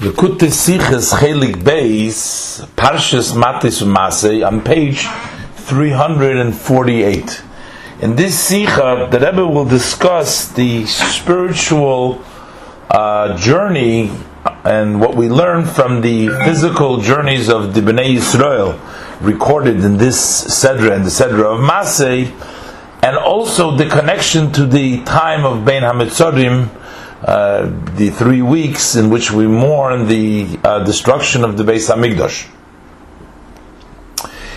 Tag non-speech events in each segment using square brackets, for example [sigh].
Lekute Siches Chelik Beis, Parshas Matis Masei, on page 348. In this Sicha, the Rebbe will discuss the spiritual uh, journey and what we learn from the physical journeys of the Bnei Yisrael recorded in this Sedra and the Sedra of Masei, and also the connection to the time of Bein HaMetzorim, uh, the three weeks in which we mourn the uh, destruction of the Beis Hamikdash.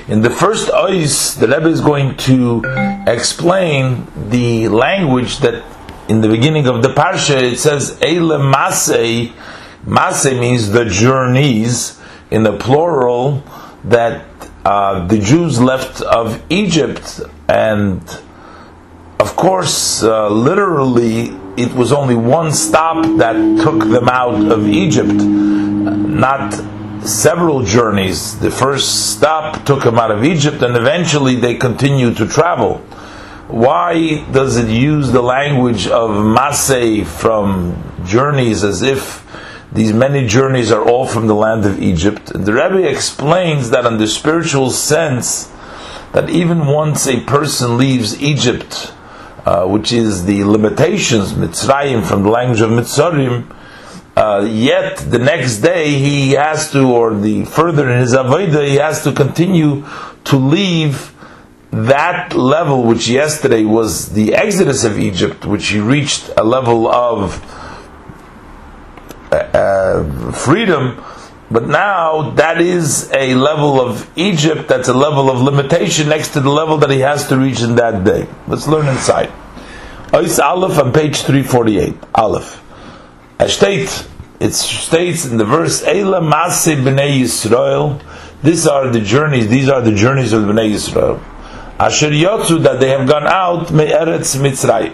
In the first ois, the Rebbe is going to explain the language that in the beginning of the parsha it says Eile Masei. Masei means the journeys in the plural that uh, the Jews left of Egypt, and of course, uh, literally it was only one stop that took them out of Egypt, not several journeys. The first stop took them out of Egypt, and eventually they continued to travel. Why does it use the language of Masei from journeys as if these many journeys are all from the land of Egypt? The Rebbe explains that in the spiritual sense, that even once a person leaves Egypt, uh, which is the limitations, Mitzrayim, from the language of Mitzrayim, uh, yet the next day he has to, or the further in his Avodah, he has to continue to leave that level which yesterday was the exodus of Egypt, which he reached a level of uh, uh freedom, but now that is a level of Egypt, that's a level of limitation next to the level that he has to reach in that day. Let's learn inside. Ois Aleph on page 348. Aleph. It states, in the verse, Eila Mase B'nai Yisrael, these are the journeys, these are the journeys of B'nai Yisrael. Asher Yotzu, that they have gone out, Me'eretz Mitzray,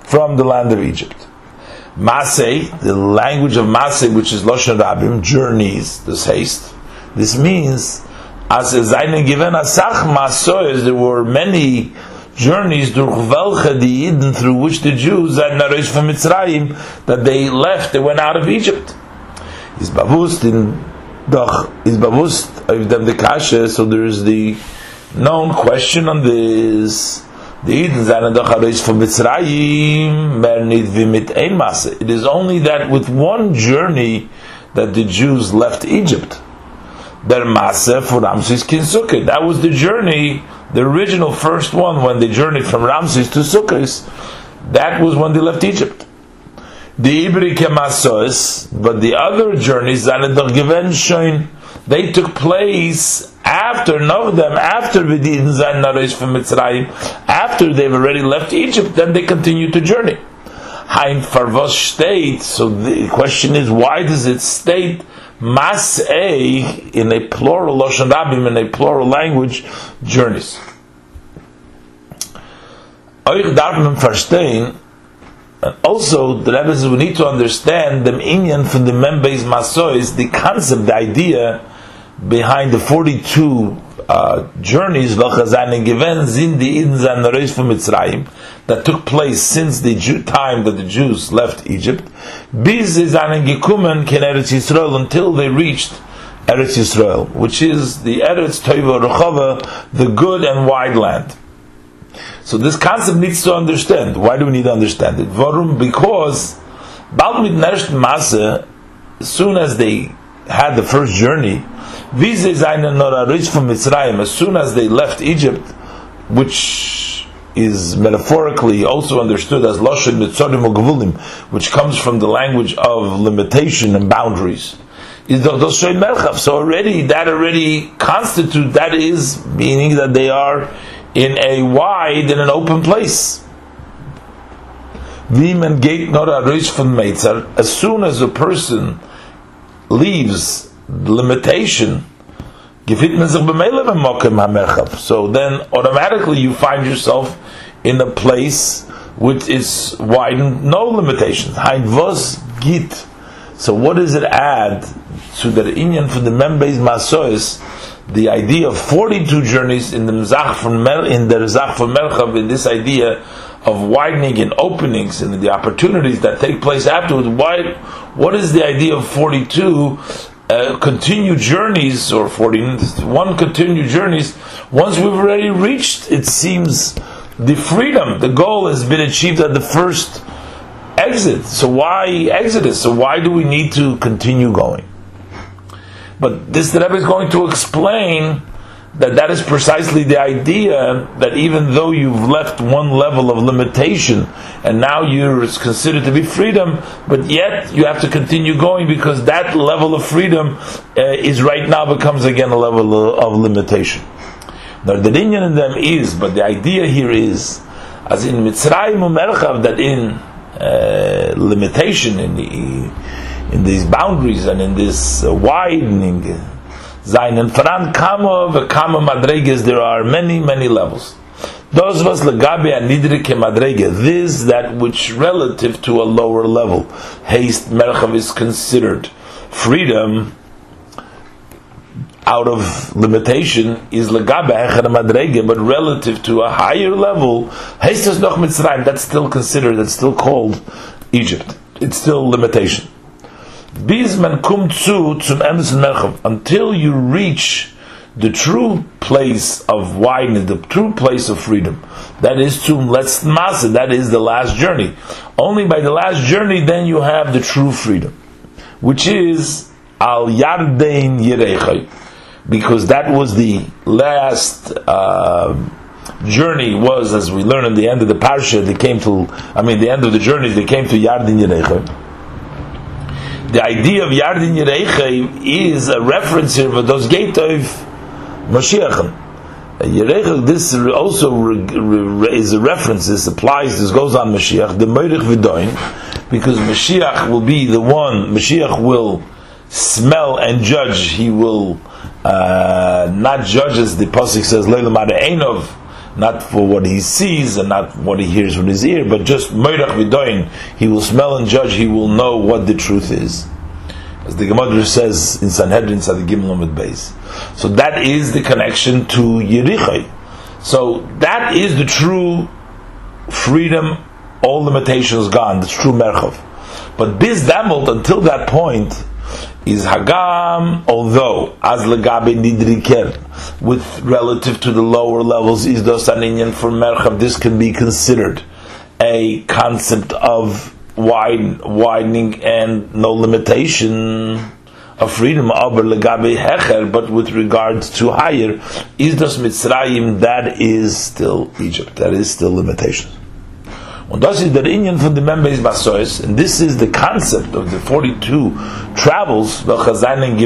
from the land of Egypt. Masei, the language of Masei, which is Loshen Rabim, journeys, this haste. This means, as Zainen given Asach Masoyes, there were many journeys through Eden, through which the Jews had nourished from Mitzrayim, that they left, they went out of Egypt. Is bewusst in doch is bewusst of them the kasha, so there is the known question on this. The Eden seien doch heraus from Mitzrayim, mer nit wie mit ein Masse. It is only that with one journey that the Jews left Egypt. Der Masse for Ramses Kinsuke. That was the journey, the original first one when they journeyed from Ramses to Sukkot. That was when they left Egypt. The Ibrike Masos, but the other journeys, they took place after them after Vidin Zain Naresh from Mitzrayim, after they've already left Egypt, then they continue to journey. Hein Farvos state. So the question is, why does it state Mas'e in a plural Loshan Rabim in a plural language journeys? Euch darf man verstehen. Also, the Rebbe says we need to understand the Inyan from the Membeis Masois, the concept, the idea behind the 42 uh, journeys that took place since the Jew, time that the Jews left Egypt until they reached Eretz Yisrael, which is the Eretz Teva Rechava, the good and wide land. So this concept needs to understand. Why do we need to understand it? Because as soon as they had the first journey, as soon as they left Egypt, which is metaphorically also understood as Loshen Mitzorim which comes from the language of limitation and boundaries. So already, that already constitute, that is meaning that they are in a wide, in an open place. As soon as a person leaves limitation, so then automatically you find yourself in a place which is wide no limitations. git. So what does it add to the Inyan for the Membeis Masois? The idea of 42 journeys in the Mzach from Mel, in the Rizach from Merchav, in this idea of widening and openings and the opportunities that take place afterwards. Why? What is the idea of forty-two? Uh, continued journeys or 41 continued journeys once we've already reached it seems the freedom the goal has been achieved at the first exit. So why exodus so why do we need to continue going? But this the Rebbe is going to explain that that is precisely the idea that even though you've left one level of limitation and now you're considered to be freedom, but yet you have to continue going because that level of freedom uh, is right now becomes again a level of, limitation. Now the inyan in them is, but the idea here is, as in Mitzrayim Umerchav, that in uh, limitation in the in these boundaries and in this uh, widening Zayin Fran Kama Kama Madreges, there are many, many levels. Those was legabe anidrike madrege. This that which relative to a lower level. Haste merchav is considered freedom out of limitation is legabe hecher madrege, but relative to a higher level, haste is noch mitzrayim. That's still considered. That's still called Egypt. It's still limitation. Bisman kum zu zum Merchav, until you reach the true place of wideness, the true place of freedom. That is to let's masa, that is the last journey. Only by the last journey then you have the true freedom, which is al yardein yerechai, because that was the last uh, journey was, as we learn in the end of the parsha, they came to, I mean, the end of the journey, they came to Yarden Yerechai the idea of Yardin Yereicha is a reference here for those gate of Mashiach. Yereicha, this also is a reference, this applies, this goes on Mashiach, the Meirich Vidoin, because Mashiach will be the one, Mashiach will smell and judge, he will uh, not judge as the Pasuk says, Leila Einov, not for what he sees and not what he hears with his ear, but just Meirach Vidoin, he will smell and judge, he will know what the truth is. As the Gemara says in Sanhedrin Sadiqim Lamed Beis. So that is the connection to Yerichai. So that is the true freedom, all limitations gone, the true Merchav. But Biz Damelt, until that point, is Hagam, although as legabe nidriker, with relative to the lower levels, is dos an for merchav. This can be considered a concept of wide, widening and no limitation of freedom. Aber legabe hecher, but with regards to higher, is dos mitzrayim. That is still Egypt. That is still limitation. Und das ist der Indian von den Membeis Masois, and this is the concept of the 42 travels, welche seinen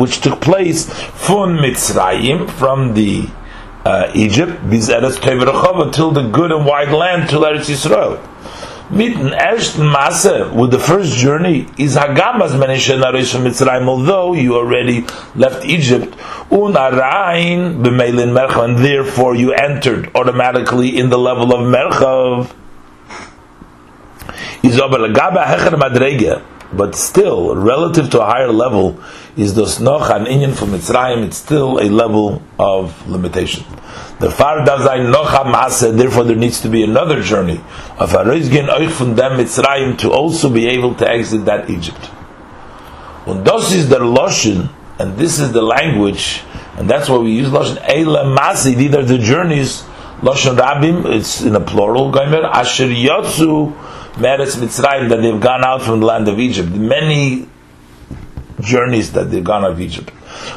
which took place von Mitzrayim, from the uh, Egypt, bis Eretz Teverachov, until the good and wide land to Eretz Yisrael. Mit den ersten Masse, with the first journey, is Hagamas Meneshe Naresh from Mitzrayim, although you already left Egypt, un arain b'meilin merchav, and therefore you entered automatically in the level of merchav but still, relative to a higher level, is dos noch an inyan from Mitzrayim, it's still a level of limitation. The far dazai noch maase, therefore there needs to be another journey of Arizgin euch von dem Mitzrayim to also be able to exit that Egypt. Und das is der Loshen, and this is the language, and that's why we use Loshen, Eila Masi, these are the journeys, Loshen Rabim, it's in a plural, Gaimer, Asher Yotzu, Meretz Mitzrayim that they've gone out from the land of Egypt. Many journeys that they've gone out of Egypt.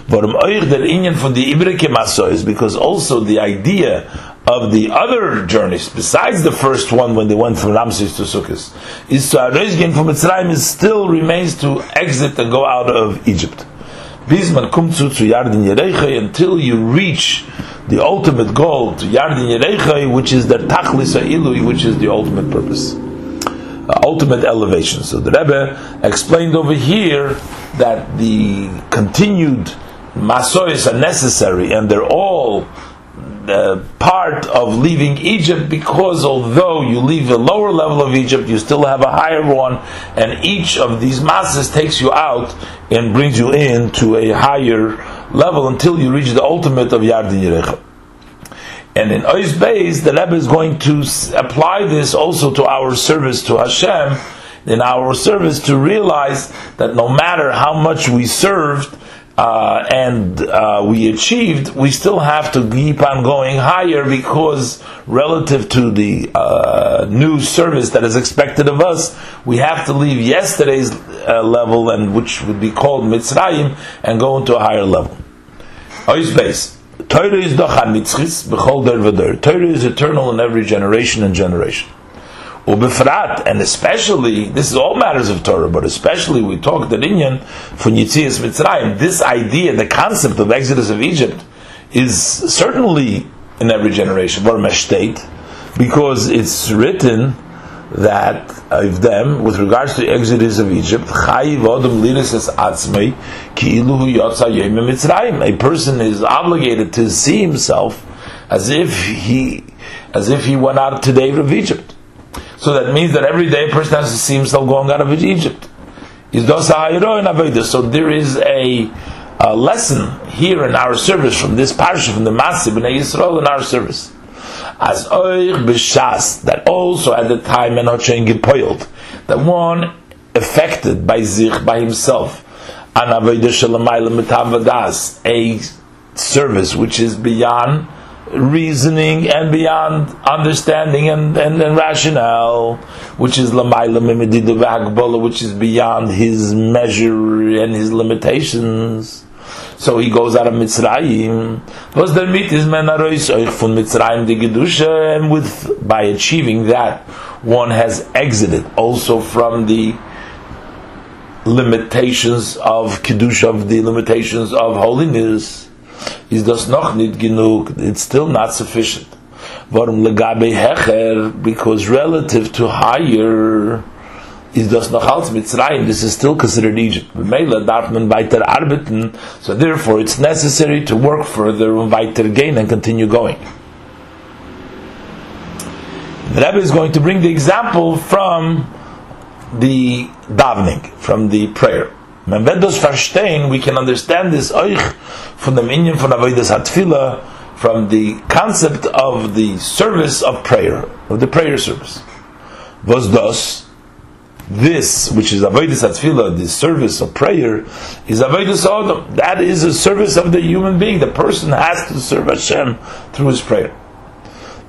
But der Inyan from the Ibrike is because also the idea of the other journeys, besides the first one when they went from Ramses to Sukkot, is to Arezgin from Mitzrayim is still remains to exit and go out of Egypt. Bisman kumtzu to Yardin Yerechai until you reach the ultimate goal to Yardin Yerechai, which is the Tachlis Ilui, which is the ultimate purpose ultimate elevation. So the Rebbe explained over here that the continued masois are necessary and they're all uh, part of leaving Egypt because although you leave the lower level of Egypt, you still have a higher one, and each of these masses takes you out and brings you in to a higher level until you reach the ultimate of Yardin Yerechah. And in Ois Beis, the Rebbe is going to apply this also to our service to Hashem, in our service to realize that no matter how much we served uh, and uh, we achieved, we still have to keep on going higher because relative to the uh, new service that is expected of us, we have to leave yesterday's uh, level and which would be called Mitzrayim and go into a higher level. Ois Beis. Torah is dochan mitzchis b'chol der v'der. Torah is eternal in every generation and generation. Ubefrat, and especially, this is all matters of Torah, but especially we talk the Inyan for Yitzias Mitzrayim. This idea, the concept of Exodus of Egypt, is certainly in every generation, or state, because it's written that uh, of them, with regards to the Exodus of Egypt. A person is obligated to see himself as if he, as if he went out today of Egypt. So that means that every day a person has to see himself going out of Egypt. So there is a, a lesson here in our service from this parsha, from the Masib and Yisrael in our service. As oich b'shas, that also at the time Hotchein gepoiled, that one affected by zich, by himself, an avodah shalamayla mitavadas, a service which is beyond reasoning and beyond understanding and, and, and rationale, which is lamayla which is beyond his measure and his limitations. So he goes out of Mitzrayim. Was der mit is men arois euch von Mitzrayim the gedusha, and with by achieving that, one has exited also from the limitations of kedusha, of the limitations of holiness. Is das noch nicht genug? It's still not sufficient. Warum legabe hecher? Because relative to higher is das noch als Mitzrayim, this is still considered Egypt. B'meila darf man weiter arbeiten, so therefore it's necessary to work further and weiter gain and continue going. The Rebbe is going to bring the example from the davening, from the prayer. When wir das verstehen, we can understand this euch from the minion von Avodas Hatfila, from the concept of the service of prayer, of the prayer service. Was das? This, which is Avodas Hatfila, the service of prayer, is Avodas Adam. That is a service of the human being. The person has to serve Hashem through his prayer.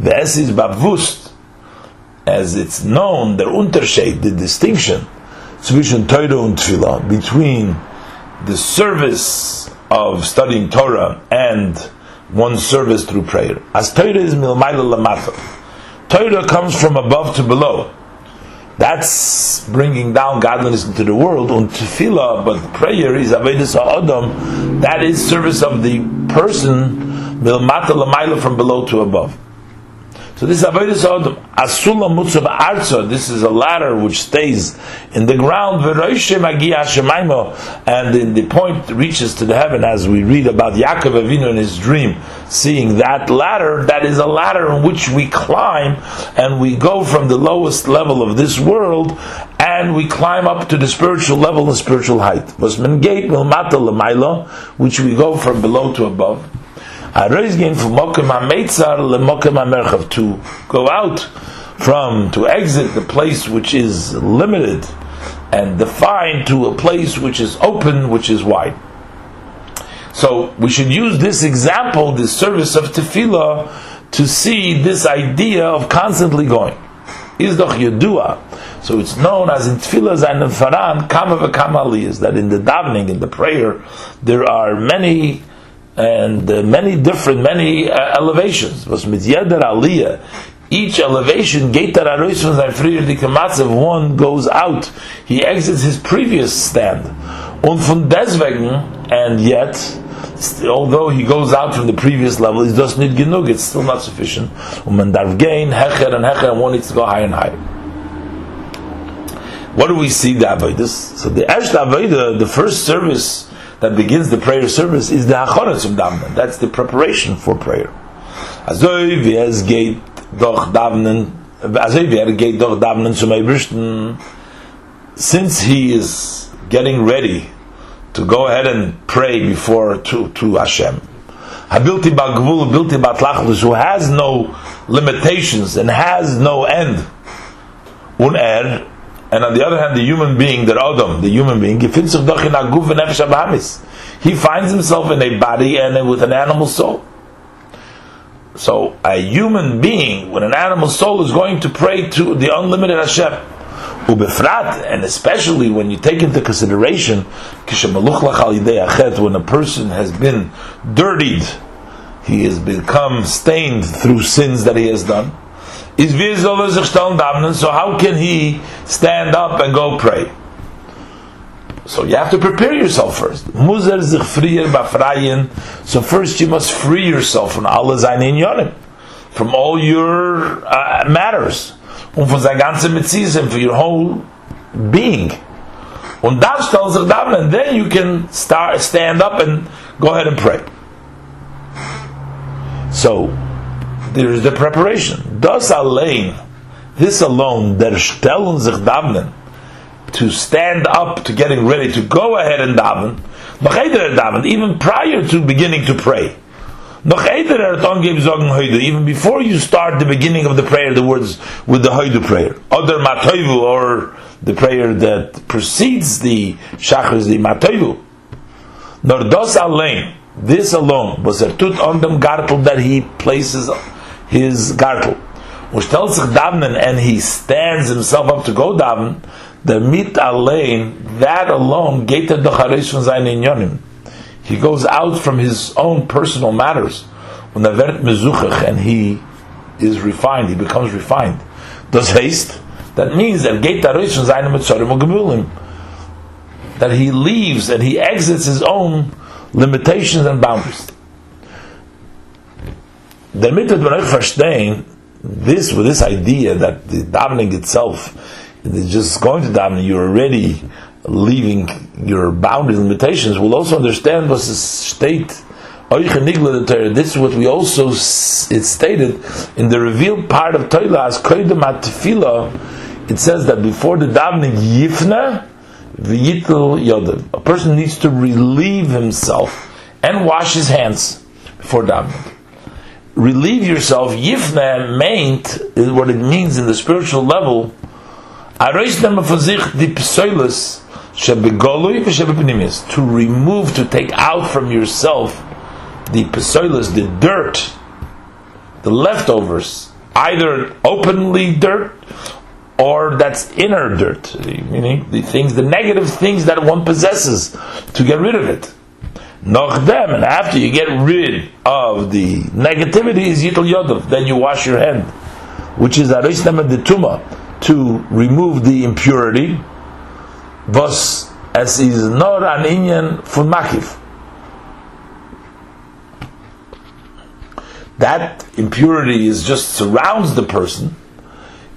The S is Bavust, as it's known, the Unterschied, the distinction zwischen Torah und Tefillah, between the service of studying Torah and one's service through prayer. As Torah is milmayla lamata. Torah comes from above to below. That's bringing down godliness into the world. Und tefillah, but prayer is avedis ha'adam. That is service of the person milmata lamayla from below to above. So this is adam asula mutzav arza. This is a ladder which stays in the ground. And in the point reaches to the heaven, as we read about Yaakov Avinu in his dream, seeing that ladder. That is a ladder in which we climb, and we go from the lowest level of this world, and we climb up to the spiritual level and spiritual height. Which we go from below to above to go out from to exit the place which is limited and defined to a place which is open, which is wide. So we should use this example, this service of tefillah, to see this idea of constantly going. Izdoch Yedua. So it's known as in Tefillah Zayin Faran, Kama v'Kama Aliyahs, that in the davening, in the prayer, there are many and uh, many different, many uh, elevations. Was mit aliyah, each elevation, Geitar Arois von seinem früher one goes out, he exits his previous stand. Und von deswegen, and yet, although he goes out from the previous level, he does not need genug, it's still not sufficient. Und man hecher and hecher, and one needs to go higher and higher. What do we see the Avodah? So the Esh the first service that begins the prayer service is the Hachoretz of Davnen. That's the preparation for prayer. Azoy wie es geht doch Davnen, azoy wie er geht doch Davnen zum Eibrischten, since he is getting ready to go ahead and pray before to, to Hashem, Habilti Bagvul, Bilti Batlachlish, who has no limitations and has no end. Un er, and on the other hand, the human being, the Adam, the human being, he finds himself in a body and with an animal soul. So a human being with an animal soul is going to pray to the unlimited Hashem. Ubefrat, and especially when you take into consideration when a person has been dirtied, he has become stained through sins that he has done. So how can he stand up and go pray? So you have to prepare yourself first. So first you must free yourself from Allah Zainin from all your uh, matters und von seiner ganzen Beziehung, for your whole being. Und dann stellt sich da, and then you can start, stand up and go ahead and pray. So, there is the preparation. Das allein, this alone, der stellen sich davnen, to stand up to getting ready to go ahead and daven, even prior to beginning to pray. Even before you start the beginning of the prayer, the words with the Hoidu prayer. Other Matoivu, or the prayer that precedes the Shachar is the Matoivu. Nordos Alein, this alone, was a tut on them gartel that he places his gartel. Which tells sich davnen, and he stands himself up to go daven, the mit alein, that alone, geta docharesh von seinen inyonim he goes out from his own personal matters When the vert mezuchach, and he is refined, he becomes refined. Does haste? That means that that he leaves and he exits his own limitations and boundaries. The verstehen this with this idea that the davening itself is just going to davening, you're already leaving your boundary limitations, will also understand what's the state. This is what we also it's stated in the revealed part of Torah as It says that before the davening yifna v'yitul yodav, a person needs to relieve himself and wash his hands before davening. Relieve yourself. Yifna meant is what it means in the spiritual level. To remove, to take out from yourself the pesoilas, the dirt, the leftovers, either openly dirt or that's inner dirt, meaning the things, the negative things that one possesses, to get rid of it. Them, and after you get rid of the negativity, is yitul yodov, then you wash your hand, which is aristam de tuma, to remove the impurity, was as is not an inyan fun makif. That impurity is just surrounds the person.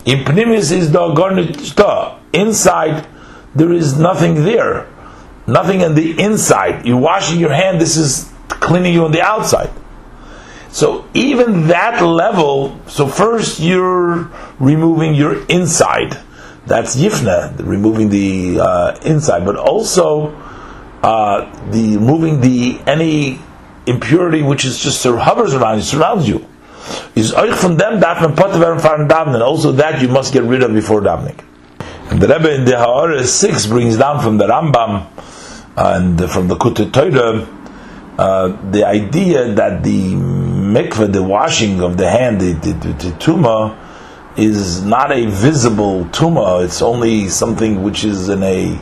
In pnimis is the Inside, there is nothing there. Nothing in the inside. You're washing your hand, this is cleaning you on the outside. So even that level, so first you're removing your inside that's yifna, removing the uh, inside, but also uh, the moving the any impurity which is just hovers around you, surrounds you. Is euch from them and also that you must get rid of before davening. And the Rebbe in the Ha'ara 6 brings down from the Rambam and from the Kutei Torah uh, the idea that the mikveh, the washing of the hand, the, the, the, the tumah, is not a visible tumah, it's only something which is in a,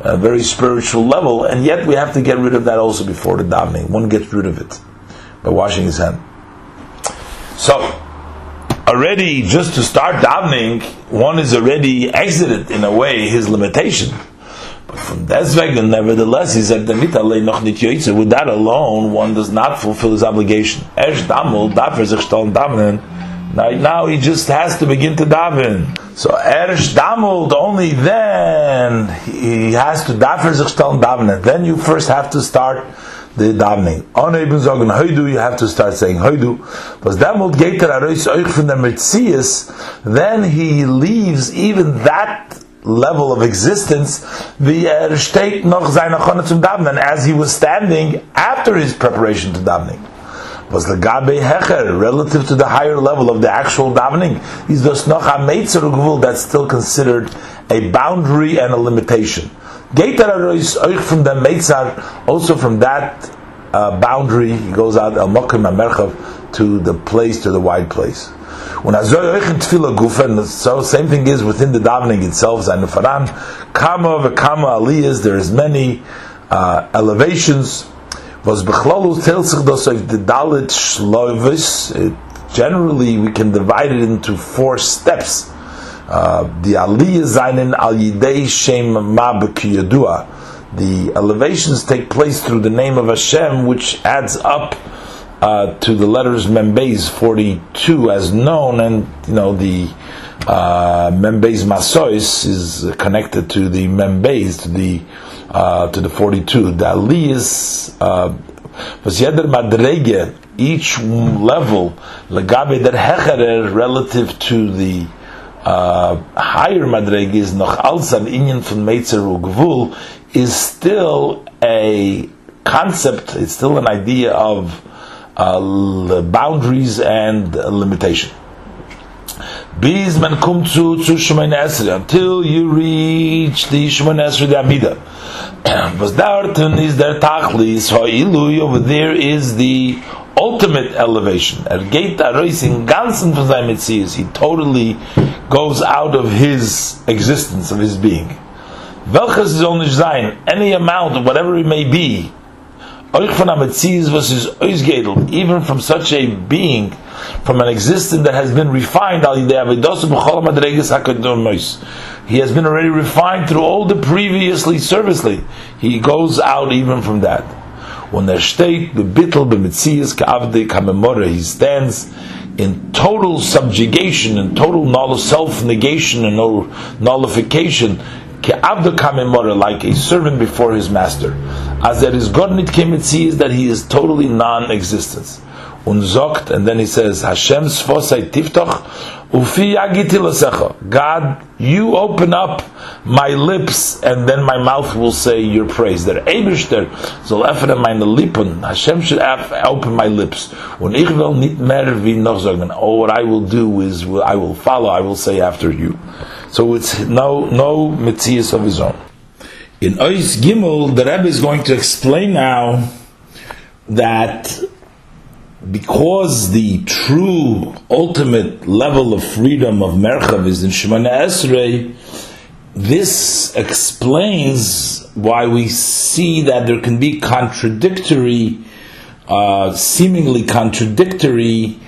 a, very spiritual level, and yet we have to get rid of that also before the davening. One gets rid of it by washing his hand. So, already just to start davening, one is already exited in a way his limitation. From deswegen, nevertheless, he said, with that alone, one does not fulfill his obligation. Esh damul, dafer sich davening, now he just has to begin to daven. So Ersh Damuld, only then he has to daven sich stellen daven. Then you first have to start the davening. On Eben sagen Hoidu, you have to start saying Hoidu. But Damuld geht er arois euch von der Metzies, then he leaves even that level of existence, the er steht noch as he was standing after his preparation to davening. was the gabe hecher relative to the higher level of the actual davening. Is das noch a meitzer that's still considered a boundary and a limitation. Geitar is from the meitzar, also from that uh, boundary, he goes out al mokim merchav to the place, to the wide place. When azoy oichin tefillah gufa, so same thing is within the davening itself. Zainu kama v'kama aliyas. There is many uh, elevations was bechlalu tel sich das auf the dalit shloivis. Generally, we can divide it into four steps. Uh, the aliyah zainin al yidei shem ma The elevations take place through the name of Hashem, which adds up uh, to the letters Membeis 42 as known, and you know the uh, Membeis Masois is connected to the Membeis, to the uh, to the 42. The aliyahs uh, was yeder madrege each level legabe der hecherer relative to the uh, higher madrege is noch als an inyan von meitzer gvul is still a concept. It's still an idea of uh, boundaries and limitation. Bizman kum zu zu Shemoneh Esrei until you reach the Shemoneh Esrei the Amida. [clears throat] Was darten is der Tachlis Ho'ilu over there is the ultimate elevation. Er geht da raus in ganzen von seinem Metzies. He totally goes out of his existence, of his being. Welches soll nicht sein? Any amount, whatever it may be, was even from such a being, from an existence that has been refined, he has been already refined through all the previously servicely. He goes out even from that. When there steht, bebittel b'metzias ka'avde kamemore, he stands in total subjugation and total self-negation and nullification like a servant before his master. As there is God is that he is totally non-existence. Unzokt, and then he says, Hashem sfosai tiftoch, ufi yagiti God, you open up my lips, and then my mouth will say your praise. Der Eberster soll öffnen meine Lippen. Hashem should open my lips. Und ich will nicht mehr. Oh, what I will do is, I will follow, I will say after you. So it's no no mitzias of his own. In Ois Gimel, the Rebbe is going to explain now that because the true ultimate level of freedom of Merchav is in Shemoneh Esrei, this explains why we see that there can be contradictory, uh, seemingly contradictory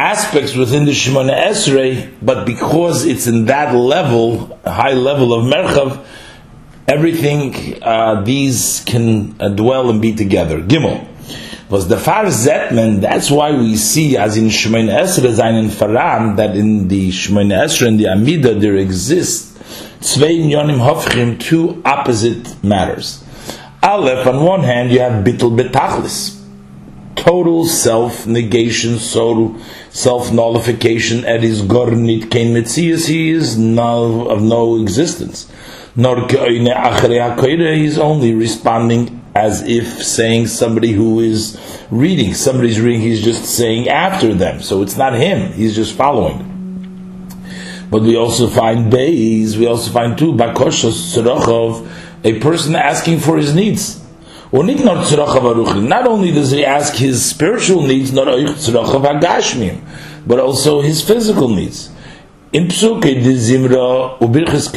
aspects within the Shemona Esrei, but because it's in that level, high level of Merchav, everything, uh, these can uh, dwell and be together. Gimel. Was the far Zetman, that's why we see, as in Shemona Esrei, Zain and Faran, that in the Shemona Esrei and the Amida there exists Tzvei Yonim Hofchim, two opposite matters. Aleph, on one hand, you have Bittel Betachlis, total self negation, total self nullification. At his gornit kain mitzias, he is null of no existence. Nor he's only responding as if saying somebody who is reading. Somebody's reading, he's just saying after them. So it's not him, he's just following. But we also find bays, we also find two, bakoshos, a person asking for his needs. Not only does he ask his spiritual needs, not but also his physical needs. In Psuke de Zimra Ubirchis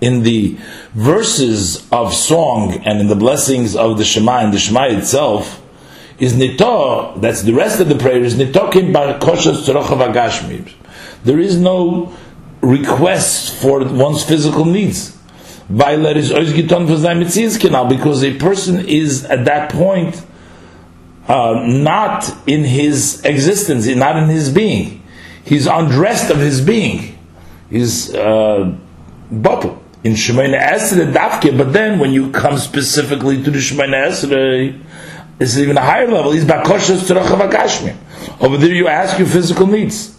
in the verses of song and in the blessings of the Shema and the Shema itself is nito. That's the rest of the prayer is nitokim bar koshas tzrochav There is no request for one's physical needs because a person is at that point uh, not in his existence, not in his being. He's undressed of his being. He's uh, bottle in Shemayna Esrei Dafke, but then when you come specifically to the Shemayna Esrei, it's even a higher level. He's Bakoshas Tzorach Over there you ask your physical needs.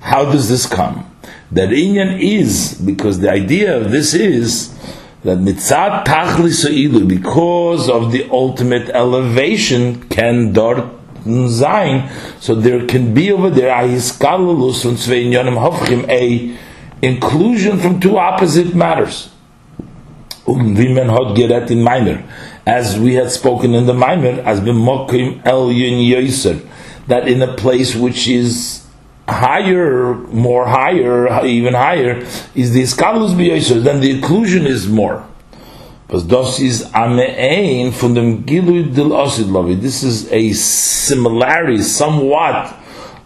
How does this come? That inyan is because the idea of this is that mitzat tachlis ilu, because of the ultimate elevation, can dort sein, so there can be over there a inclusion from two opposite matters. Um vimen hot geret in minor, as we had spoken in the Maimer, as b'mokim el yoser, that in a place which is higher, more higher, even higher, is the iskalus b'yoser, then the inclusion is more. Is amein dil osid. This is a similarity, somewhat,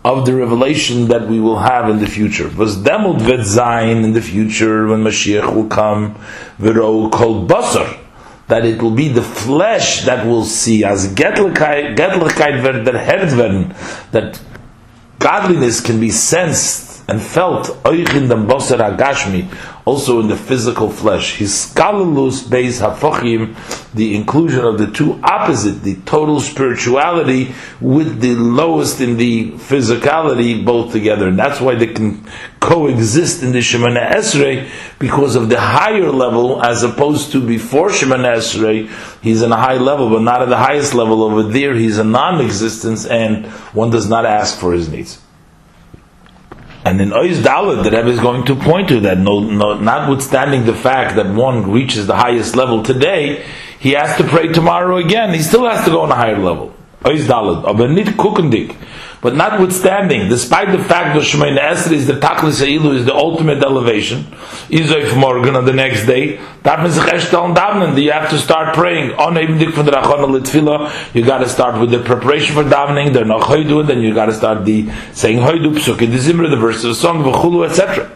of the revelation that we will have in the future. Was demot vet in the future when Mashiach will come, v'ro kol basar, that it will be the flesh that will see as getlichkeit werden, der Herd that godliness can be sensed and felt. Agashmi, also in the physical flesh. His skalalus beis hafochim, the inclusion of the two opposite, the total spirituality with the lowest in the physicality, both together. And that's why they can coexist in the Shemana Esrei, because of the higher level, as opposed to before Shemana Esrei, he's in a high level, but not at the highest level over there, he's a non-existence, and one does not ask for his needs. And in Oiz oh, Dalet, the Rebbe is going to point to that, no, no, notwithstanding the fact that one reaches the highest level today, he has to pray tomorrow again. He still has to go on a higher level. But notwithstanding, despite the fact that Shemayna Esri is the Taklis Eilu is the ultimate elevation, Izoif Morgan on the next day, that. You have to start praying. Oh, the Litfila, you got to start with the preparation for davening. They're not Hoidu, then you got to start the saying Hoidu Psuk in the Zimra, the verse of the song, V'chulu, etc.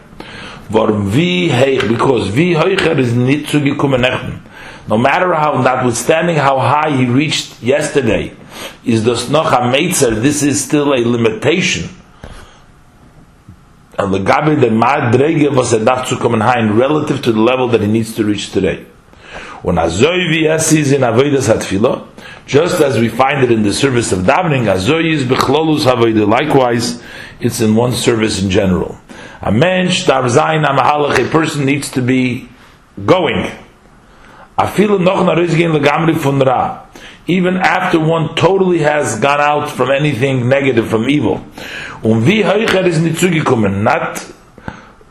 Because wie heucher is nicht zugekommen echten. No matter how, notwithstanding how high he reached yesterday, is das noch a meitzer, this is still a limitation. And the gabi the madrege was a darf zu kommen hein relative to the level that he needs to reach today. When azoy vi is in avodas hatfila, just as we find it in the service of davening, azoy is bechlolus avodah. Likewise, it's in one service in general. A mensch halach, a person needs to be going. Noch ra even after one totally has gone out from anything negative, from evil. Und wie zugekommen, not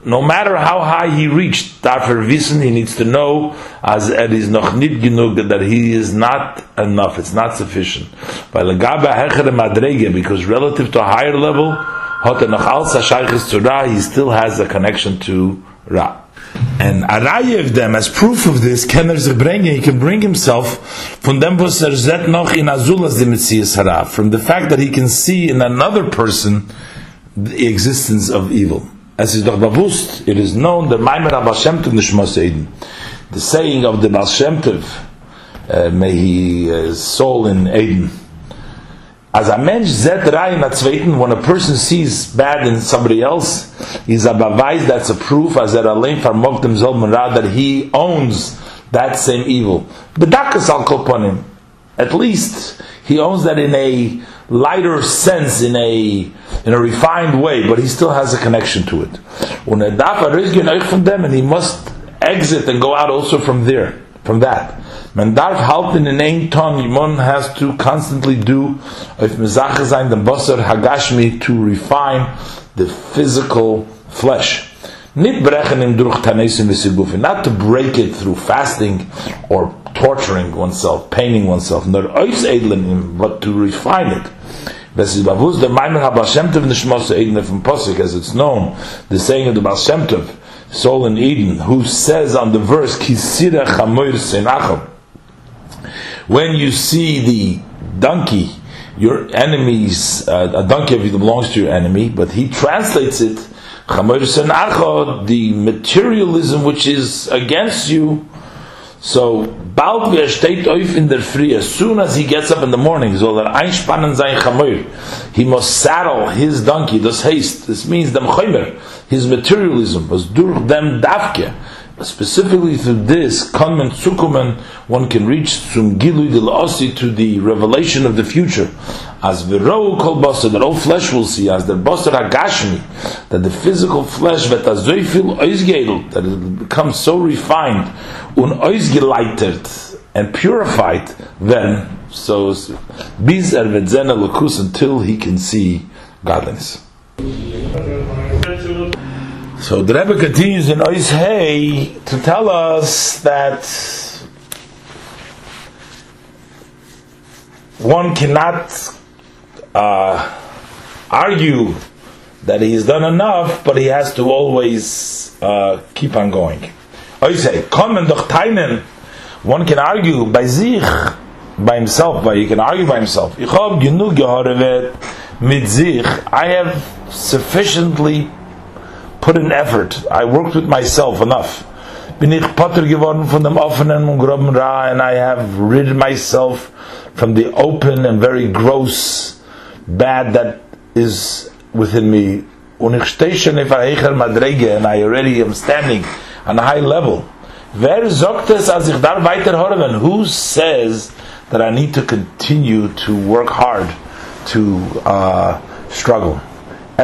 no matter how high he reached, dafür wissen, he needs to know, as er is noch nicht genug, that he is not enough, it's not sufficient. Weil legabe hechere madrege, because relative to a higher level, hat er noch als a Ra, he still has a connection to Ra. And Araya of them, as proof of this, can er sich bringen, he can bring himself from them was er zet noch in Azulas the Metzias Hara, from the fact that he can see in another person the existence of evil. As is doch bewusst, it is known that Maimer Abba Shem Tov Nishmas Eden, the saying of the Baal Shem Tov, uh, may he uh, soul in Eden, as a mensch zet rai na zweiten, when a person sees bad in somebody else, he's a beweis, that's a proof, as er allein vermogt dem ra, that he owns that same evil. Bedakas al him. At least, he owns that in a lighter sense, in a in a refined way, but he still has a connection to it. And he must exit and go out also from there, from that. Man darf halten in ein Ton, one has to constantly do, if mezache sein, the basar hagashmi, to refine the physical flesh. Not to break it through fasting or torturing oneself, paining oneself, but to refine it. Das ist bewusst, Maimer HaBal Shem Tov Nishmos Eden from Posik, as it's known, the saying of the Baal Shem Tov, soul in Eden, who says on the verse, Kisira Chamoir Senachom, when you see the donkey, your enemy's uh, a donkey belongs to your enemy, but he translates it the materialism which is against you. So in der Früh, as soon as he gets up in the morning, er. He must saddle his donkey, das heißt, this means Chomer, his materialism, was durch dem Davke, specifically through this, Kanman Tzukumen, one can reach from Gilui Dil Osi to the revelation of the future. As Virou Kol Basar, that all flesh will see, as the Basar Hagashmi, that the physical flesh, that that it becomes so refined, und ausgeleitert and purified, then so bis er wird seine Lukus until he can see godliness. So the Rebbe continues in Ois Hey to tell us that one cannot uh, argue that he's done enough, but he has to always uh, keep on going. I say, kommen doch teinen. One can argue by sich, by himself, but he can argue by himself. Ich hab genug gehorevet mit sich. I have sufficiently put in effort. I worked with myself enough. Bin ich potter geworden von dem offenen und groben Ra, and I have rid myself from the open and very gross bad that is within me. Und ich stehe schon auf Madrege, and I already am standing on a high level. Wer sagt es, als ich da weiter höre, who says that I need to continue to work hard to uh, struggle?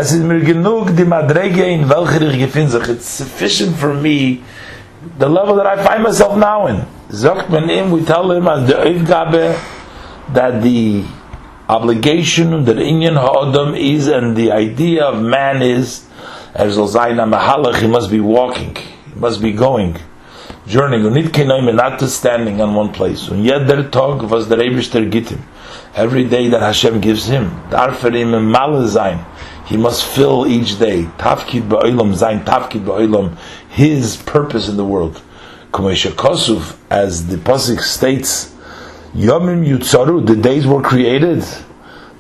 Es ist mir genug die Madrege in welcher ich gefinde sich. It's sufficient for me the level that I find myself now in. Sagt man ihm, we tell him as the Aufgabe that the obligation that Inyan Ha'odam is and the idea of man is as Zayna Mahalach, he must be walking must be going, journeying, und nicht kein not just standing on one place. Und jeder Tag, was der Eibishter gibt him, every day that Hashem gives him, darf er ihm im Male sein. He must fill each day. Tafkid ba'olam, sein tafkid ba'olam, his purpose in the world. Kumesha Kosuf, as the Pasuk states, Yomim Yutzaru, the days were created,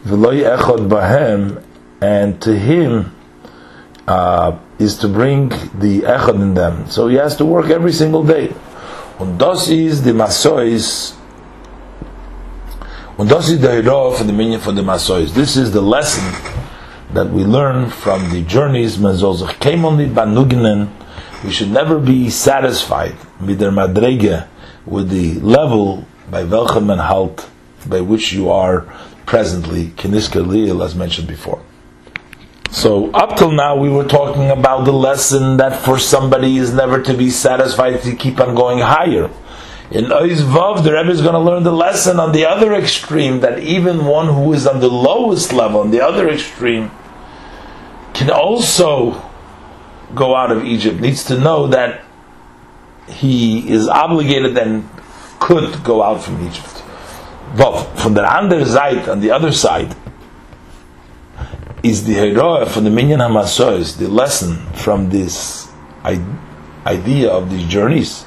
V'loy echad bahem, and to him, uh, is to bring the echad in them. So he has to work every single day. Und das ist die Masois, und das ist for the Minyan for the Masois. This is the lesson that we learn from the journeys, soll sich banuginen, we should never be satisfied der Madrege, with the level by welchem and halt, by which you are presently, kiniska as mentioned before. So up till now we were talking about the lesson that for somebody is never to be satisfied to keep on going higher. In Oiz Vav, the Rebbe is going to learn the lesson on the other extreme that even one who is on the lowest level, on the other extreme, can also go out of Egypt. Needs to know that he is obligated and could go out from Egypt. Vav, from the other side, on the other side, is the heroa from the Minyan Hamasois, the lesson from this idea of these journeys.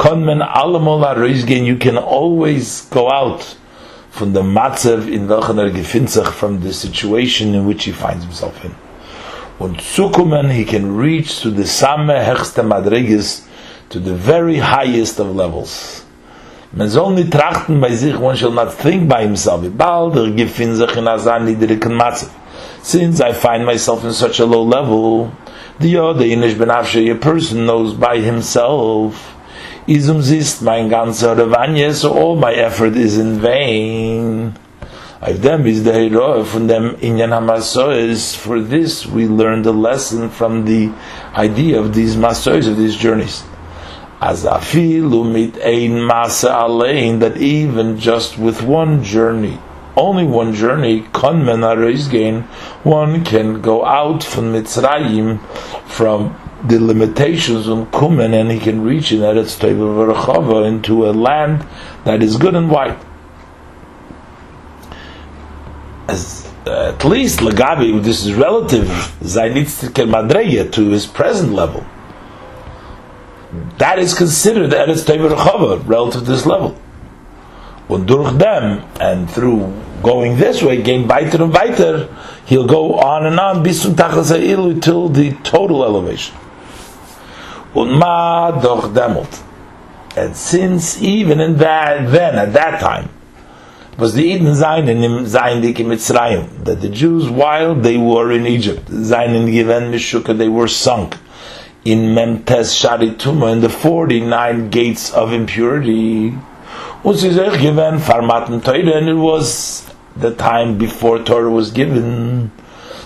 konmen allemol aroizgehen, you can always go out from the matzev in welchen er gefindt sich from the situation in which he finds himself in. Und zukommen, he can reach to the same hechste madreges, to the very highest of levels. Man soll nicht trachten bei sich, one shall not think by himself. Bald er gefindt sich in azan niedrigen matzev. Since I find myself in such a low level, the other Inish Benafshe, a person knows by himself, Izum zist mein ganzer Revanye, so all my effort is in vain. I've them is the hero from them inyan hamasois. For this, we learn the lesson from the idea of these masois of these journeys. As afilu mit ein masa alein that even just with one journey, only one journey, konmen gain, one can go out from Mitzrayim, from the limitations on Kumen, and he can reach in Eretz Teva into a land that is good and white. As, uh, at least Lagabi, this is relative, Zainitztikel Madreya to his present level. That is considered Eretz Teva relative to this level. Them, and through going this way, gain weiter and weiter, he'll go on and on, bis zum Tachas Ilu, till the total elevation. Und ma doch demelt. And since even in that, then, at that time, was the Eden Zayin in Zayin Dik Mitzrayim, that the Jews, while they were in Egypt, Zayin in Given Mishuka, they were sunk in Memtes Sharituma, in the 49 gates of impurity. Given Farmaten Teure, and it was the time before Torah was given.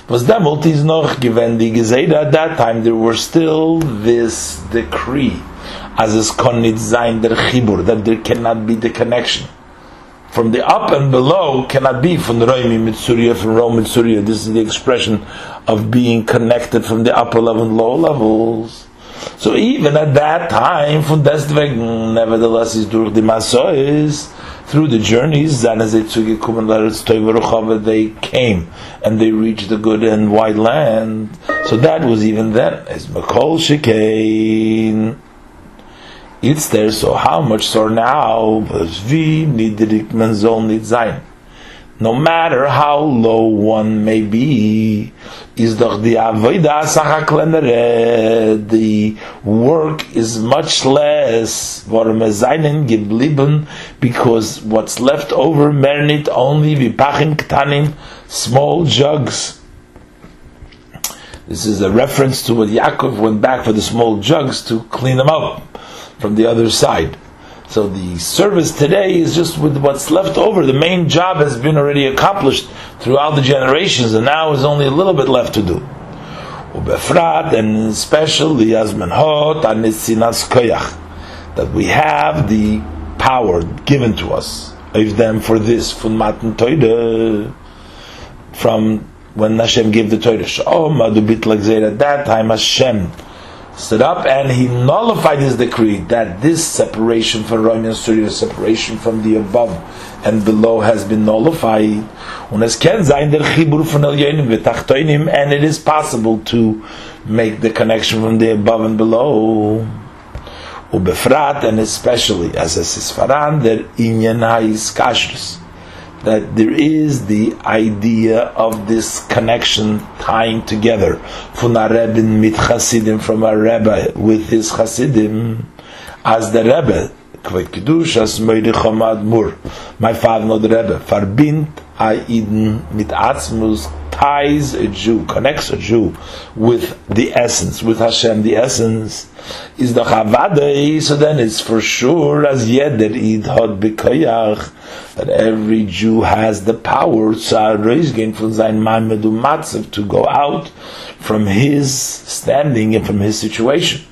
Was demult is noch given the Gezeda, at that time there were still this decree, as is Konit Zayin der Chibur, that there cannot be the connection from the up and below cannot be from the Roimi Mitsuria, from Rome Mitsuria. This is the expression of being connected from the upper level and lower levels. So even at that time, from deswegen, nevertheless, is durch die Masois, through the journeys, then as they they came and they reached the good and wide land. So that was even then as Makol Shekain. It's there, so how much so now? No matter how low one may be, is the the work is much less because what's left over mernit only vipachim ktanim small jugs. This is a reference to what Yaakov went back for the small jugs to clean them up from the other side. So the service today is just with what's left over. The main job has been already accomplished throughout the generations, and now is only a little bit left to do. Ubefrat, and especially Azmenhot and Nitzinas Koyach, that we have the power given to us of them for this from Matan from when Hashem gave the Torah. Oh, Madubit At that time, Hashem stood up and he nullified his decree that this separation from Rome and Surya, separation from the above and below, has been nullified. And it is possible to make the connection from the above and below. Ubefrat, and especially as a Sisfaran, der Inyan is Kashrus that there is the idea of this connection tying together. From a Rebbe mit Chasidim from a Rebbe with his Chasidim as the Rebbe. My father no the Rebbe. Verbindt a Eden mit Atzmus ties a Jew, connects a Jew with the essence, with Hashem, the essence is the Chavadei, so then it's for sure as yet that Idhod B'Koyach, that every Jew has the power to go out from his standing and from his situation.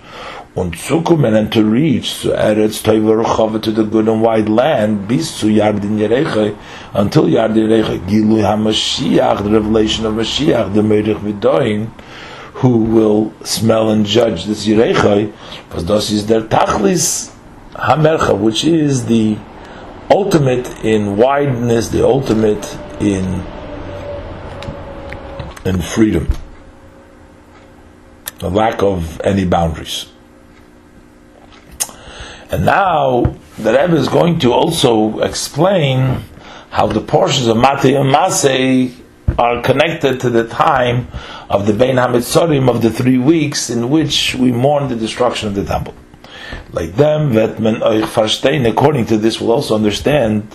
Und zu kommen and to reach to Eretz Toiver Chava to the good and wide land, bis zu Yardin Yereche, until Yardin Yereche, Gilu HaMashiach, the revelation of Mashiach, the Meirich Vidoin, who will smell and judge this Yereche, because this is their Tachlis HaMercha, which is the ultimate in wideness, the ultimate in in freedom, the lack of any boundaries. And now the Rebbe is going to also explain how the portions of Matei and Masei are connected to the time of the Bein HaMitzorim of the three weeks in which we mourn the destruction of the temple. Like them, Vetmen Oich Farstein, according to this, will also understand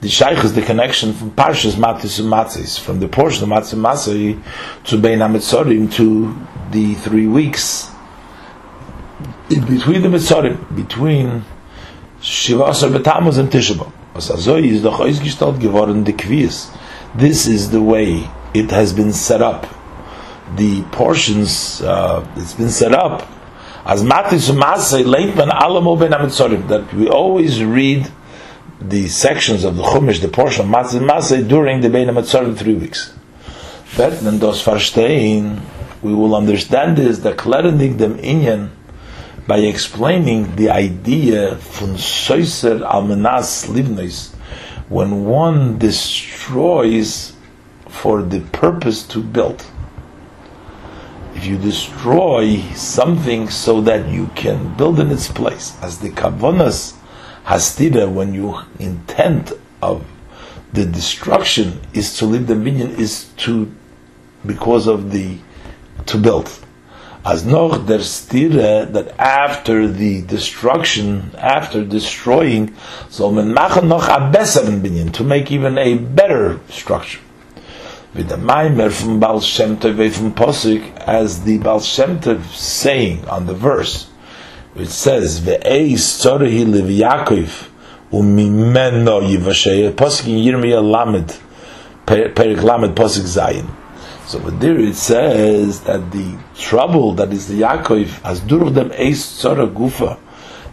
the Shaykh is the connection from Parshas Matis and Matzis, from the portion of Matzis and Matzis to Bein HaMitzorim to the three weeks between the Mitzorim, between Shiva Asar Betamuz and Tisha Was also is doch ausgestellt geworden the Kvies. This is the way it has been set up. The portions, uh, it's been set up as Matis Masay Leitman Alamo Ben Amitzorim, that we always read the sections of the Chumash, the portion of Matis Masay during the Ben Amitzorim three weeks. Then those Farstein, we will understand this, the Klerenig dem Inyan, by explaining the idea von Soiser Almanas Livnois, when one destroys for the purpose to build. If you destroy something so that you can build in its place, as the kavonas hastira, when you intent of the destruction is to leave the minion is to because of the to build as noch der stire that after the destruction, after destroying, so man machen noch a besseren binyan to make even a better structure. With the Maimer from Baal Shem Tov from Posik, as the Baal Shem Tov saying on the verse, which says, "Ve'eis tzorehi liv Yaakov umimeno yivashei." Posik in Yirmiyah Lamed, Perik Lamed Posik Zayin. So but there it says that the trouble that is the Yaakov has dur them eis tzora gufa,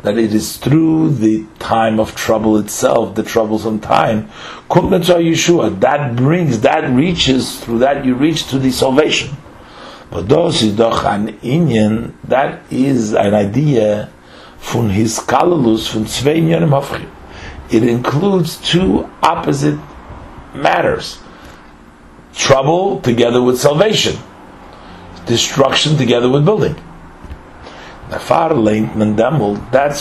that it is through the time of trouble itself, the troublesome time, Yeshua, that brings, that reaches, through that you reach to the salvation. But those is doch an inyan, that is an idea from his kalalus, from zwei It includes two opposite matters trouble together with salvation, destruction together with building. That's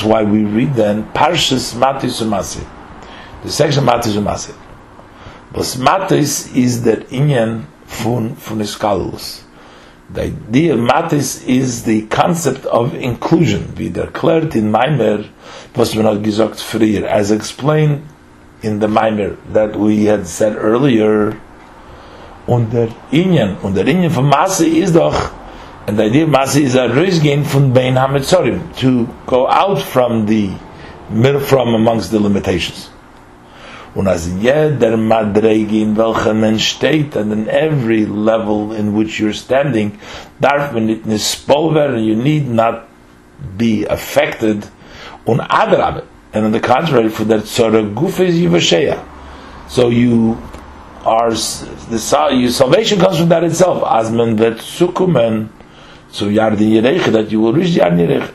why we read then Parshas Matis Umasi, the section Matis Umasi. But Matis is the inyan fun fun iskalus. The idea Matis is the concept of inclusion. We declared in Maimer, was noch gesagt früher, as explained in the Maimer that we had said earlier und der Inyan, und der Inyan von Masse ist doch, and the idea of Masse is a raisgain von Bein HaMetzorim, to go out from the, from amongst the limitations. Und as jeder Madrege in welchem man steht, and in every level in which you're standing, darf man nicht nispolver, and you need not be affected, und adrabe. And on the contrary, for that sort of goof is yivasheya. So you our the salvation comes from that itself. Asman vet sukumen, so yardin yerech that you will reach yardin yerech.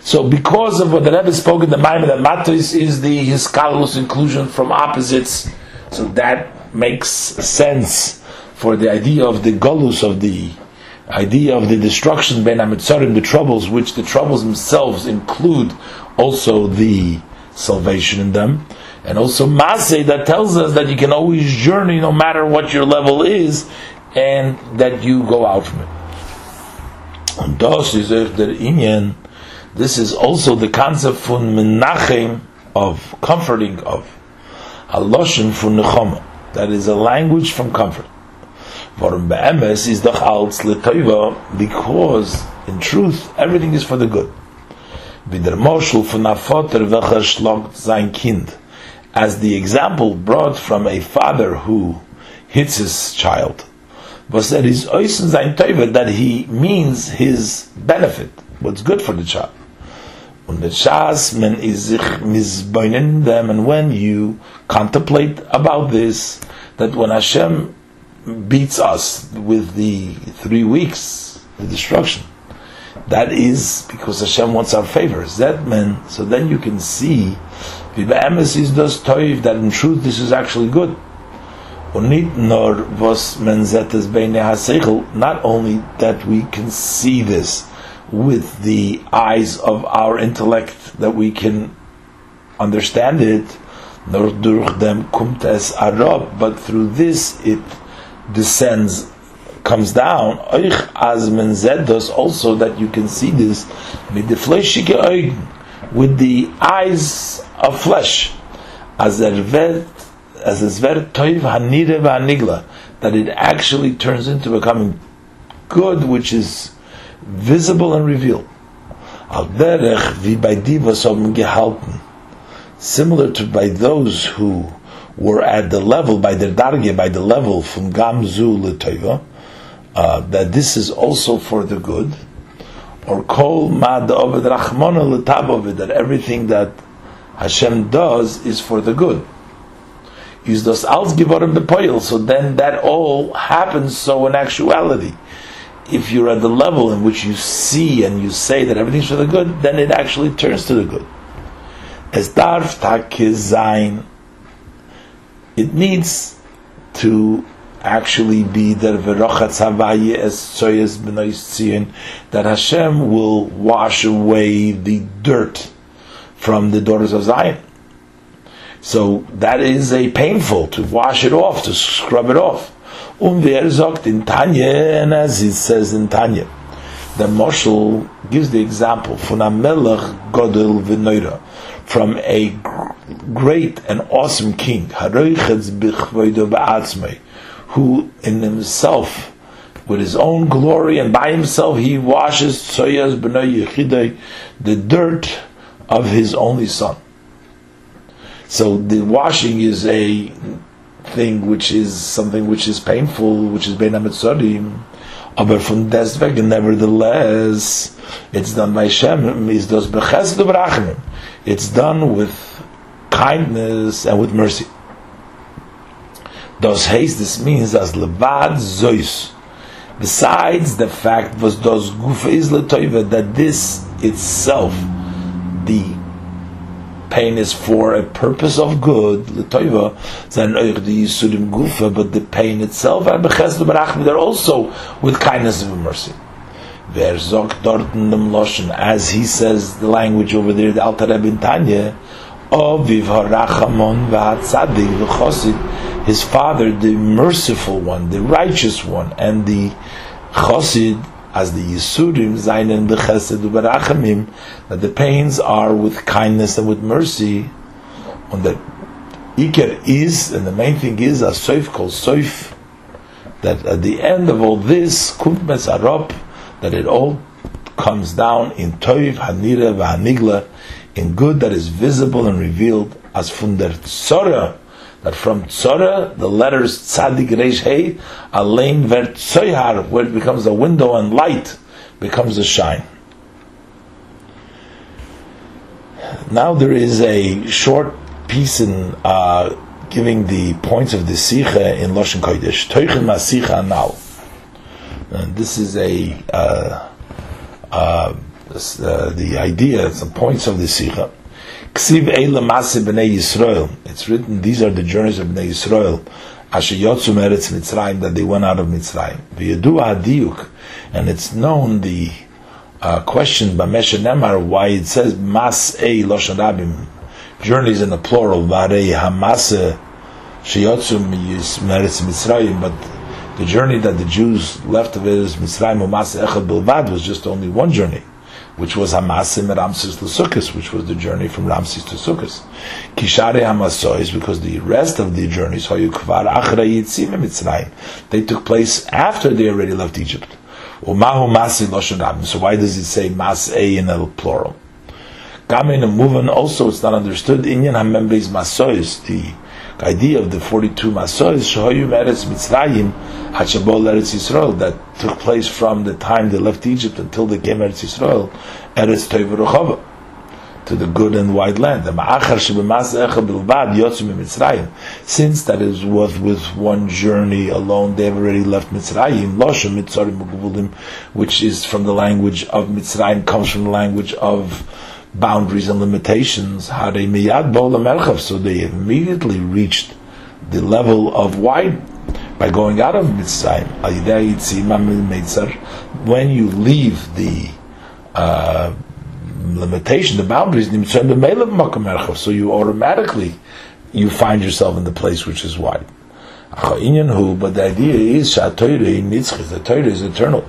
So because of what the Rebbe spoke in the Maimon, that matos is the his kalus inclusion from opposites, so that makes sense for the idea of the golus of the idea of the destruction ben amitzarim, the troubles, which the troubles themselves include also the salvation in them and also Masay that tells us that you can always journey no matter what your level is, and that you go out from it. And das is der Inyan. This is also the concept von Menachem of comforting of Haloshen von Nechama. That is a language from comfort. Warum be'emes is doch als letoiva because in truth everything is for the good. Wie der Moschel von a Vater welcher schlagt sein Kind as the example brought from a father who hits his child, was that his oisen sein that he means his benefit, what's good for the child. Und the Shas men is sich misbeinen them, and when you contemplate about this, that when Hashem beats us with the three weeks, the destruction, that is because Hashem wants our favors. That man, so then you can see is das toiv that in truth this is actually good. Und nicht nur was beine not only that we can see this with the eyes of our intellect that we can understand it, nor durch dem kumt es arab, but through this it descends comes down euch as men also that you can see this mit de fleshige augen with the eyes of flesh, as toiv that it actually turns into becoming good, which is visible and revealed. Al derech similar to by those who were at the level, by their darge, by the level from gamzu uh, that this is also for the good, or kol mad over the rachmona that everything that Hashem does is for the good. Is das als geworden bepoil, so then that all happens so in actuality. If you're at the level in which you see and you say that everything's for the good, then it actually turns to the good. Es darf zain. It needs to actually be b'nois that Hashem will wash away the dirt from the daughters of Zion. So that is a painful to wash it off, to scrub it off. Um Sagt in Tanya, and as it says in Tanya, the Moshel gives the example from a melech godel v'noira, from a great and awesome king, who in himself, with his own glory and by himself, he washes b'noy the dirt of his only son. So the washing is a thing which is something which is painful, which is bein amitzodim. Aber von deswegen, nevertheless, it's done by Shem, It's done with kindness and with mercy. Das heißt, this means as levad zois. Besides the fact was das gufa is that this itself, the pain is for a purpose of good, l'toiva, then the yisudim gufa, but the pain itself, and they're also with kindness and mercy. Wer sagt dort dem as he says the language over there, the Alter Rebbe Tanya, Oviv harachamon v'hatzadik v'chosid, his father, the merciful one, the righteous one, and the chosid, as the Yisurim Zainen Bechesed Ubarachamim, that the pains are with kindness and with mercy, and that Iker is, and the main thing is a Soif called Soif, that at the end of all this, Kumpmes Arop, that it all comes down in Toiv, Hanira, Vahanigla, in good that is visible and revealed, as from der Tzorah, that from Tzora, the letters Tzadik Reish Hey, Alein Ver Tzoyhar, where it becomes a window and light, becomes a shine. Now there is a short piece in uh, giving the points of the Sikha in Loshen Kodesh. Teuchen Masicha now. This is a uh, uh, uh, the idea, the points of the Sikha. Ksiv Yisrael. It's written, these are the journeys of Bnei Yisrael. Asher Yotzu Meretz Mitzrayim, that they went out of Mitzrayim. V'yedu Hadiyuk. And it's known the uh, question by Mesha Nemar why it says Mas E Loshan Rabim. Journeys in the plural. V'arei Hamase Sheyotzu Meretz Mitzrayim. But the journey that the Jews left of it is Mitzrayim Umas Echad Bilvad was just only one journey which was Hamasim Ramses to Sukkot, which was the journey from Ramses to Sukkot. Kishare Hamasois, because the rest of the journeys, they took place after they already left Egypt. So why does it say Mas'e in a plural? Gamin and Muvan also it's not understood. Inyan Hamembeis Masois, the idea of the 42 Masois, Shoyu Meretz Mitzrayim, Hachabol Eretz Yisrael, that took place from the time they left Egypt until they came Eretz Yisrael, Eretz Toiv to the good and wide land. The Ma'achar Shebemas Echa Bilvad Yotzim Mitzrayim. Since that is was with one journey alone, they have already left Mitzrayim. Which is from the language of Mitzrayim, comes from the language of boundaries and limitations. So they immediately reached the level of wide by going out of Mitzrayim. When you leave the uh, limitation, the boundaries, so you automatically you find yourself in the place which is wide. But the idea is the Torah is eternal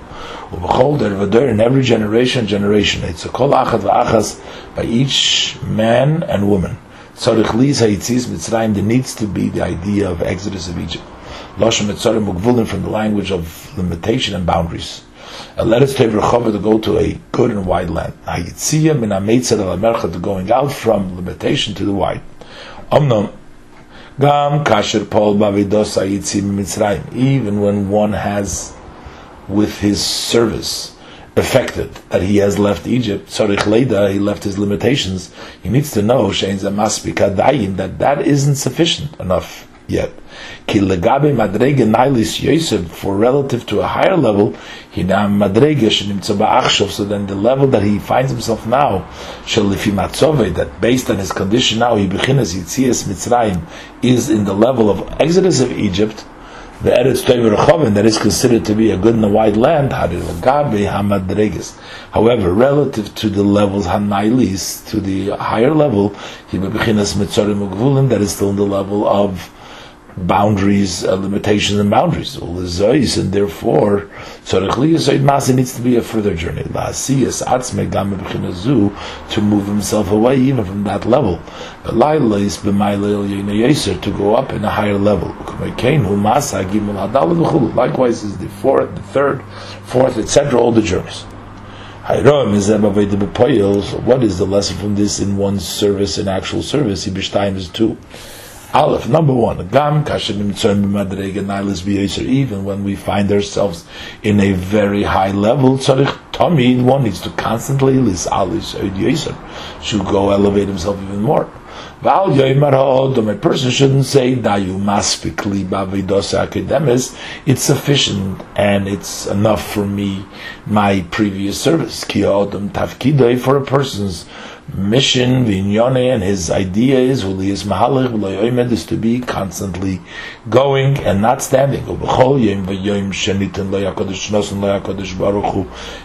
in every generation, generation. It's a kol achad v'achas by each man and woman. Tzarich lis hayitzis mitzrayim. There needs to be the idea of exodus of Egypt. Loshem mitzarim mugvulin from the language of limitation and boundaries. And let us take Rechover to go to a good and wide land. Hayitziyah min ameitzer al to going out from limitation to the wide. Omnom gam kasher pol bavidos mitzrayim. Even when one has with his service affected that he has left Egypt, Tzarich Leda, he left his limitations, he needs to know that that isn't sufficient enough yet. Ki legabe madrege nailis Yosef, for relative to a higher level, he hinam madrege shenimtza so then the level that he finds himself now, shalifi matzove, that based on his condition now, he bechinas yitzias Mitzrayim, is in the level of exodus of Egypt, the Eretz Tevir that is considered to be a good and a wide land, However, relative to the levels Hanailis, to the higher level, that is still in the level of boundaries, uh, limitations and boundaries. All the Zay and therefore, Masa needs to be a further journey. To move himself away even from that level. To go up in a higher level. Likewise is the fourth, the third, fourth, etc., all the journeys. What is the lesson from this in one service, in actual service? Ibishtaim is two. Aleph, number one, even when we find ourselves in a very high level, one needs to constantly should go elevate himself even more. Val A person shouldn't say dayu maspikli akademis. It's sufficient and it's enough for me, my previous service. Ki for a person's mission, vinyone, and his idea is is mahalach is to be constantly going and not standing.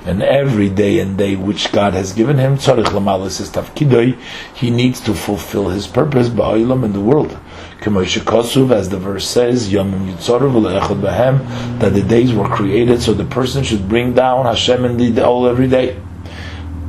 And every day and day which God has given him, he needs to fulfill his purpose in the world. As the verse says, that the days were created so the person should bring down Hashem in the all every day.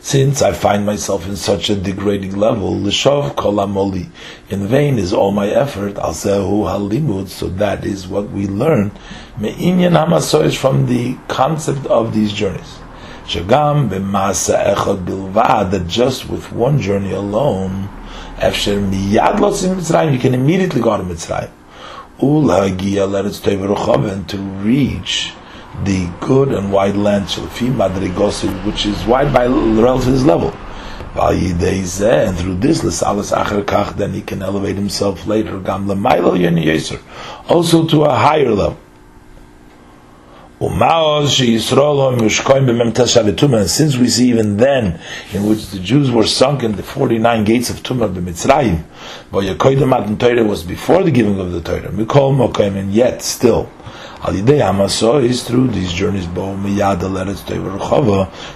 since I find myself in such a degrading level, l'shov kolamoli, in vain is all my effort. Al sehu halimud. So that is what we learn. Me'inyan hamasoish from the concept of these journeys. Shagam b'masa echad bilvad. That just with one journey alone, efsher miyad lotzim Mitzrayim, you can immediately go to Mitzrayim. Ulagia let it stay and to reach the good and wide land which is wide by relative his level. And through this, then he can elevate himself later, also to a higher level. Since we see even then, in which the Jews were sunk in the 49 gates of Tumah b'Mitzrayim, but Torah was before the giving of the Torah, and yet still, Alidei Amaso is through these journeys, Bo Miyada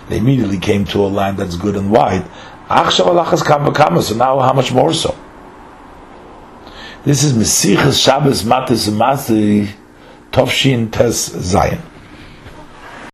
they immediately came to a land that's good and wide. Achshav Alachas Kama so now how much more so? This is Mesichas Shabbos Matis Masi Tovshin Tes Zayin.